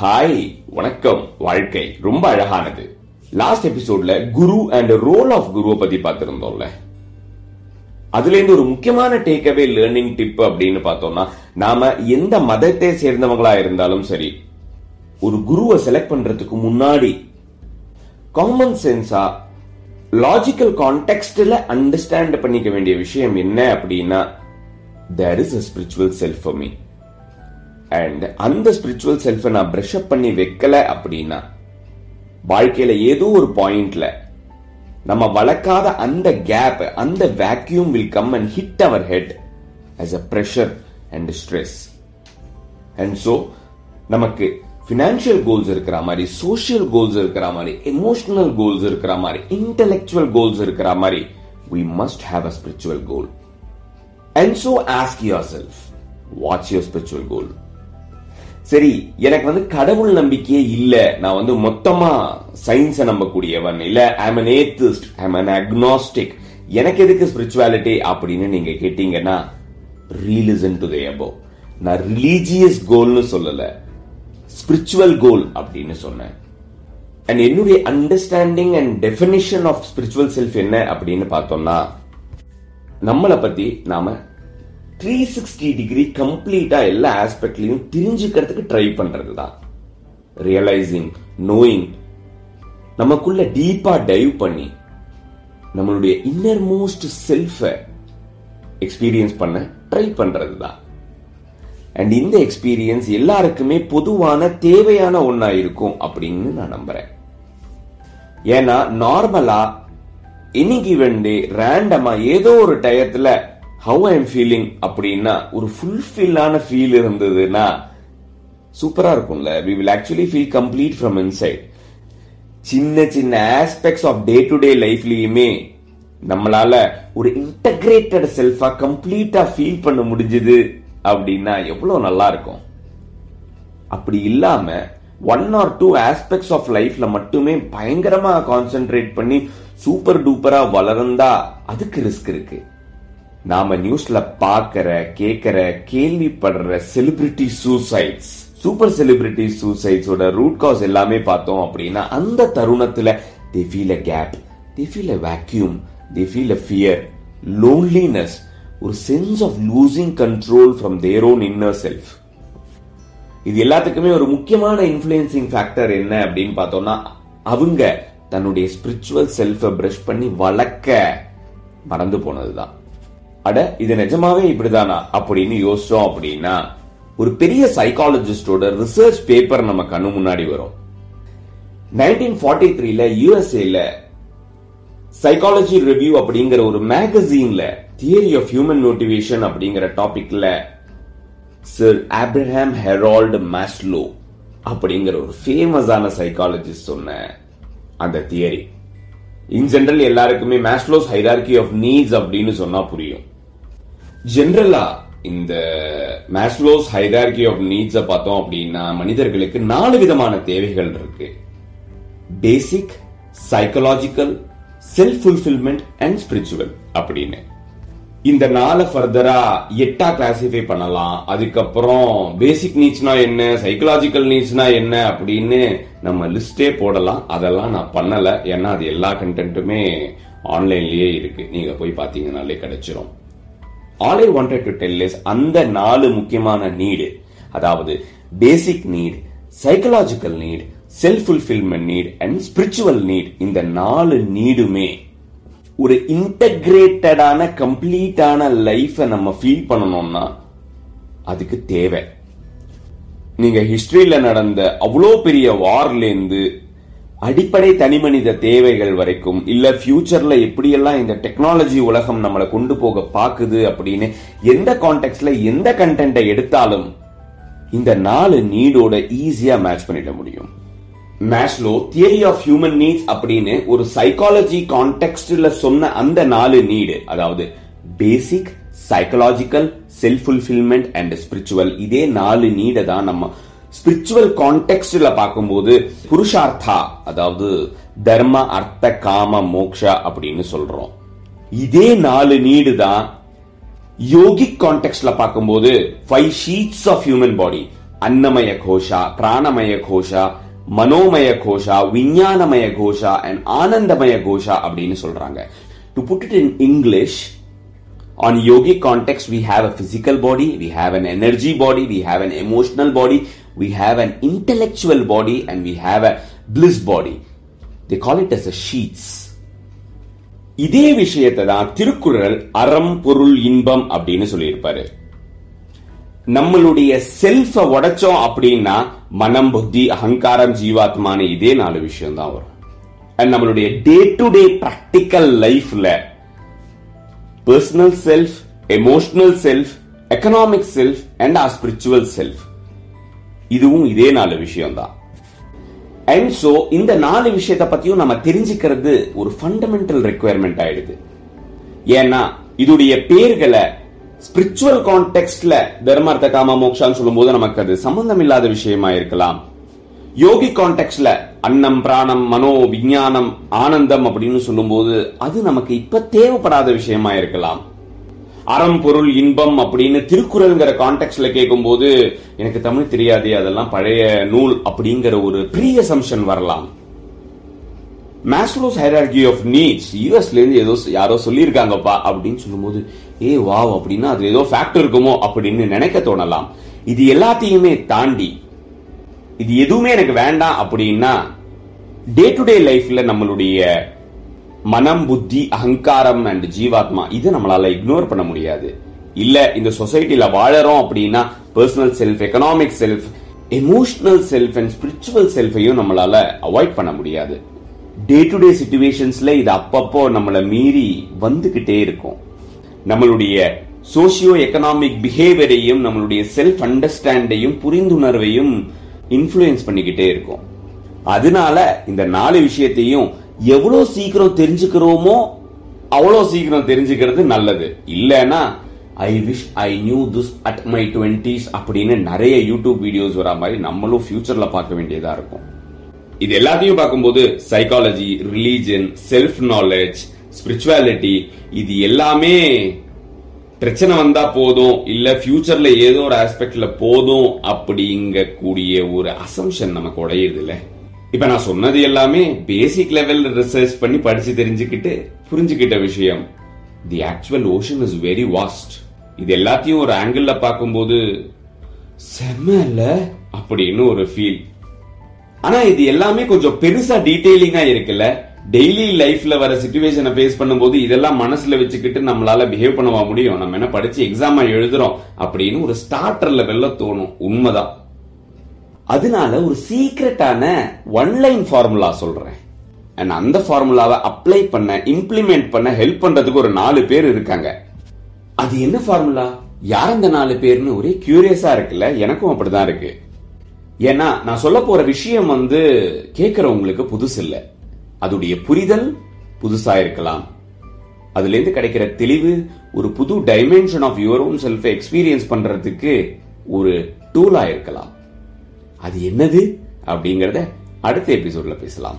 Hi வணக்கம். வாழ்க்கை ரொம்ப அழகானது. லாஸ்ட் எபிசோட்ல குரு அண்ட் ரோல் ஆஃப் குருவை பத்தி பார்த்திருந்தோம்ல. அதுல இருந்து ஒரு முக்கியமான டேக்அவே லேர்னிங் டிப் அப்படின்னு பார்த்தோம்னா நாம எந்த மதத்தை சேர்ந்தவங்களா இருந்தாலும் சரி ஒரு குருவை செலக்ட் பண்றதுக்கு முன்னாடி காமன் சென்ஸா லாஜிக்கல் கான்டெக்ட்ல அண்டர்ஸ்டாண்ட் பண்ணிக்க வேண்டிய விஷயம் என்ன அப்படின்னா there is a spiritual self for me and அந்த ஸ்பிரிச்சுவல் செல்ஃபை நான் ப்ரஷ் அப் பண்ணி வைக்கல அப்படின்னா வாழ்க்கையில ஏதோ ஒரு பாயிண்ட்ல நம்ம வளர்க்காத அந்த கேப் அந்த vacuum will come and hit our head as a pressure and stress and so நமக்கு ஃபினான்ஷியல் கோல்ஸ் இருக்கிற மாதிரி சோஷியல் கோல்ஸ் இருக்கிற மாதிரி எமோஷனல் கோல்ஸ் இருக்கிற மாதிரி இன்டெலெக்சுவல் கோல்ஸ் இருக்கிற மாதிரி we must have a spiritual goal and so ask yourself watch your spiritual goal சரி எனக்கு வந்து கடவுள் நம்பிக்கையே இல்ல. நான் வந்து மொத்தமா சயின்ஸை நம்பக்கூடியவன் இல்ல. I'm an atheist I'm an agnostic எனக்கு எதுக்கு ஸ்பிரிச்சுவாலிட்டி அப்படின்னு நீங்க கேட்டீங்கன்னா ரீலிசன் டு த நான் ரிலீஜியஸ் கோல்னு சொல்லல. ஸ்பிரிச்சுவல் கோல் அப்படின்னு சொன்னேன். அண்ட் என்னுடைய understanding and definition of spiritual self என்ன அப்படின்னு பார்த்தோம்னா நம்மளை பத்தி நாம த்ரீ சிக்ஸ்டி டிகிரி கம்ப்ளீட்டா எல்லா ஆஸ்பெக்ட்லயும் தெரிஞ்சுக்கிறதுக்கு ட்ரை பண்றது தான் ரியலைசிங் நோயிங் நமக்குள்ள டீப்பா டைவ் பண்ணி நம்மளுடைய இன்னர் மோஸ்ட் செல்ஃப எக்ஸ்பீரியன்ஸ் பண்ண ட்ரை பண்றது தான் அண்ட் இந்த எக்ஸ்பீரியன்ஸ் எல்லாருக்குமே பொதுவான தேவையான ஒன்னா இருக்கும் அப்படின்னு நான் நம்புறேன். ஏன்னா நார்மலா எனி கிவன் டே ரேண்டமா ஏதோ ஒரு டயத்துல ஹவு ஐ எம் ஃபீலிங் அப்படின்னா ஒரு ஃபுல்ஃபில்லான ஃபீல் இருந்ததுன்னா சூப்பரா இருக்கும்ல. We will actually feel complete from inside சின்ன சின்ன aspects of day to day லைஃப்லயுமே நம்மளால ஒரு இன்டகிரேட்டட் செல்ஃபா கம்ப்ளீட்டா ஃபீல் பண்ண முடிஞ்சது அப்படின்னா எவ்வளவு நல்லா இருக்கும். அப்படி இல்லாம one or two aspects of லைஃப்ல மட்டுமே பயங்கரமா கான்சென்ட்ரேட் பண்ணி சூப்பர் டூப்பரா வளர்ந்தா அதுக்கு ரிஸ்க் இருக்கு. நாம நியூஸ்ல பாக்குற கேக்குற கேள்விப்படுற செலிபிரிட்டி சூசைட்ஸ் சூப்பர் செலிபிரிட்டி சூசைட்ஸோட ரூட் காஸ் எல்லாமே பார்த்தோம் அப்படின்னா அந்த தருணத்துல they feel a gap they feel a vacuum they feel a fear loneliness ஒரு sense of losing control from their own inner self இது எல்லாத்துக்குமே ஒரு முக்கியமான இன்ஃபுளுசிங் ஃபேக்டர் என்ன அப்படின்னு பார்த்தோம்னா அவங்க தன்னுடைய ஸ்பிரிச்சுவல் செல்ஃபை பிரஷ் பண்ணி வளர்க்க மறந்து போனதுதான். அட இது நிஜமாவே இப்படிதானா அப்படின்னு யோசிச்சோம் அப்படின்னா ஒரு பெரிய சைக்காலஜிஸ்டோட ரிசர்ச் பேப்பர் நம்ம கண்ணு முன்னாடி வரும். நைன்டீன் ஃபார்ட்டி த்ரீல யூஎஸ்ஏல சைக்காலஜி ரிவ்யூ அப்படிங்கிற ஒரு மேகசீன்ல தியரி ஆஃப் ஹியூமன் மோட்டிவேஷன் அப்படிங்கிற டாபிக்ல சர் ஆப்ரஹாம் ஹெரால்டு மேஸ்லோ அப்படிங்கிற ஒரு ஃபேமஸான சைக்காலஜிஸ்ட் சொன்ன அந்த தியரி இன் ஜென்ரல் எல்லாருக்குமே மேஸ்லோஸ் ஹைரார்கி ஆஃப் நீட்ஸ் அப்படின்னு சொன்னா புரியும். ஜென்ரலா இந்த மேஸ்லோஸ் ஹைரார்கி ஆஃப் நீட்ஸ பார்த்தோம் அப்படின்னா மனிதர்களுக்கு நாலு விதமான தேவைகள் இருக்கு. Basic psychological self fulfilment and spiritual அப்படின்னு. இந்த நாலு ஃபர்தரா எட்டா கிளாசிஃபை பண்ணலாம். அதுக்கப்புறம் பேசிக் நீட்ஸ்னா என்ன? சைக்கலாஜிக்கல் நீட்ஸ்னா என்ன? அப்படின்னு நம்ம லிஸ்டே போடலாம். அதெல்லாம் நான் பண்ணல. ஏன்னா அது எல்லா கண்டென்ட்டுமே ஆன்லைன்லயே இருக்கு. நீங்க போய் பாத்தீங்கன்னாலே கிடைச்சிரும். All I wanted to tell is அந்த நாலு முக்கியமான நீடு அதாவது basic need psychological need self fulfilment need and spiritual need இந்த நாலு நீடுமே ஒரு இன்டகிரேட்டடான கம்ப்ளீட்டான லைஃபை நம்ம ஃபீல் பண்ணணும்னா அதுக்கு தேவை. நீங்க ஹிஸ்டரியில நடந்த அவ்வளோ பெரிய வார்லேருந்து அடிப்படை தனிமனித தேவைகள் வரைக்கும் இல்ல ஃபியூச்சர்ல எப்படியெல்லாம் இந்த டெக்னாலஜி உலகம் நம்மளை கொண்டு போக பாக்குது அப்படின்னு எந்த கான்டெக்ட்ல எந்த கண்டென்ட்டை எடுத்தாலும் இந்த நாலு நீடோட ஈஸியா மேட்ச் பண்ணிட முடியும். Maslow theory of human needs அப்படின்னு ஒரு சைக்காலஜி கான்டெக்ட்ல சொன்ன அந்த நாலு நீடு அதாவது basic psychological self fulfilment and spiritual இதே நாலு நீடை தான் நம்ம ஸ்பிரிச்சுவல் கான்டெக்ட்ல பார்க்கும்போது புருஷார்த்தா அதாவது தர்ம அர்த்த காம மோக்ஷா அப்படின்னு சொல்றோம். இதே நாலு நீடு தான் யோகிக் கான்டெக்ட்ல பார்க்கும்போது five sheaths of human body Annamaya kosha Pranamaya Gosha மனோமய கோஷா விஞ்ஞானமய கோஷா அண்ட் ஆனந்தமய கோஷா அப்படின்னு சொல்றாங்க to put it in English on yogic context we have a physical body we have an energy body we have an emotional body we have an intellectual body and we have a bliss body they call it as a sheets இதே விஷயத்தை தான் திருக்குறள் அறம் பொருள் இன்பம் அப்படின்னு சொல்லியிருப்பாரு நம்மளுடைய செல்ஃப உடைச்சோம் அப்படின்னா மனம் புத்தி அகங்காரம் ஜீவாத்மான இதே நாலு விஷயம் தான் வரும். அண்ட் நம்மளுடைய டே டு டே பிராக்டிக்கல் லைஃப்ல personal self emotional self economic self and ah spiritual self இதுவும் இதே நாலு விஷயம் தான் அண்ட் சோ இந்த நாலு விஷயத்தை பத்தியும் நம்ம தெரிஞ்சுக்கிறது ஒரு ஃபண்டமெண்டல் ரெக்குயர்மெண்ட் ஆயிடுது. ஏன்னா இதுடைய பேர்களை ஸ்பிரிச்சுவல் கான்டெக்ட்ல தர்மார்த்த காம மோக்ஷான்னு சொல்லும்போது நமக்கு அது சம்பந்தம் இல்லாத விஷயமா இருக்கலாம். யோகி கான்டெக்ட்ல அன்னம் பிராணம் மனோ விஞ்ஞானம் ஆனந்தம் அப்படின்னு சொல்லும்போது அது நமக்கு இப்ப தேவைப்படாத விஷயமா இருக்கலாம். அறம் பொருள் இன்பம் அப்படின்னு திருக்குறள்ங்கிற கான்டெக்ட்ல கேட்கும்போது எனக்கு தமிழ் தெரியாது அதெல்லாம் பழைய நூல் அப்படிங்கிற ஒரு ப்ரீ சம்ஷன் வரலாம். மேஸ்லோஸ் ஹைரார்கி ஆஃப் நீட்ஸ் யூஎஸ்ல இருந்து ஏதோ யாரோ சொல்லியிருக்காங்கப்பா அப்படின்னு சொல்லும்போது ஏ வாவ் அப்படின்னா அது ஏதோ ஃபேக்டர் இருக்குமோ அப்படின்னு நினைக்க தோணலாம். இது எல்லாத்தையுமே தாண்டி இது எதுவுமே எனக்கு வேண்டாம் அப்படின்னா டே டு டே லைஃப்ல நம்மளுடைய மனம் புத்தி அகங்காரம் அண்ட் ஜீவாத்மா இதை நம்மளால இக்னோர் பண்ண முடியாது. இல்ல இந்த சொசைட்டில வாழறோம் அப்படின்னா personal self economic self emotional self and spiritual செல்ஃபையும் நம்மளால அவாய்ட் பண்ண முடியாது. டே டு டே சுச்சுவேஷன்ஸ்ல இது அப்பப்போ நம்மளை மீறி வந்துகிட்டே இருக்கும். நம்மளுடைய சோசியோ எக்கனாமிக் பிஹேவியரையும் நம்மளுடைய செல்ஃப் அண்டர்ஸ்டாண்டையும் புரிந்துணர்வையும் இன்ஃப்ளூயன்ஸ் பண்ணிக்கிட்டே இருக்கும். அதனால இந்த நாலு விஷயத்தையும் எவ்வளோ சீக்கிரம் தெரிஞ்சுக்கிறோமோ அவ்வளோ சீக்கிரம் தெரிஞ்சுக்கிறது நல்லது. இல்லைன்னா I wish I knew this at my twenties அப்படின்னு நிறைய யூடியூப் வீடியோஸ் வரா மாதிரி நம்மளும் ஃபியூச்சர்ல பார்க்க வேண்டியதா இருக்கும். இது எல்லாத்தையும் பார்க்கும்போது psychology religion self knowledge spirituality இது எல்லாமே பிரச்சனை வந்தா போதும் இல்ல ஃபியூச்சர்ல ஏதோ ஒரு ஆஸ்பெக்ட்ல போதும் அப்படிங்க கூடிய ஒரு அசம்ஷன் நமக்கு உடையுது இல்ல இப்ப நான் சொன்னது எல்லாமே பேசிக் லெவல் ரிசர்ச் பண்ணி படிச்சு தெரிஞ்சுக்கிட்டு புரிஞ்சுக்கிட்ட விஷயம். The actual ocean is very vast இது எல்லாத்தையும் ஒரு ஆங்கிள் பார்க்கும்போது செம்ம அப்படின்னு ஒரு ஃபீல் ஆனா இது எல்லாமே கொஞ்சம் பெருசா டீடைலிங்கா இருக்குல்ல? டெய்லி லைஃப்ல வர சுச்சுவேஷனை ஃபேஸ் பண்ணும்போது இதெல்லாம் மனசுல வச்சுக்கிட்டு நம்மளால பிஹேவ் பண்ணவா முடியும்? நம்ம என்ன படிச்சு எக்ஸாமா எழுதுறோம் அப்படின்னு ஒரு ஸ்டார்டர் லெவல்ல தோணும். உண்மைதான். அதனால ஒரு சீக்ரெட்டான ஒன்லைன் ஃபார்முலா சொல்றேன். அண்ட் அந்த ஃபார்முலாவை அப்ளை பண்ண இம்ப்ளிமெண்ட் பண்ண ஹெல்ப் பண்றதுக்கு ஒரு நாலு பேர் இருக்காங்க. அது என்ன ஃபார்முலா யார் அந்த நாலு பேர்னு? ஒரே கியூரியஸா இருக்குல்ல? எனக்கும் அப்படிதான் இருக்கு. ஏன்னா நான் சொல்ல போற விஷயம் வந்து கேட்கறவங்களுக்கு புதுசு இல்லை அதுடைய புரிதல் புதுசா இருக்கலாம். அதுல இருந்து கிடைக்கிற தெளிவு ஒரு புது dimension of your own self experience பண்றதுக்கு ஒரு டூலா இருக்கலாம். அது என்னது? அப்படிங்கறத அடுத்த எபிசோட்ல பேசலாம்.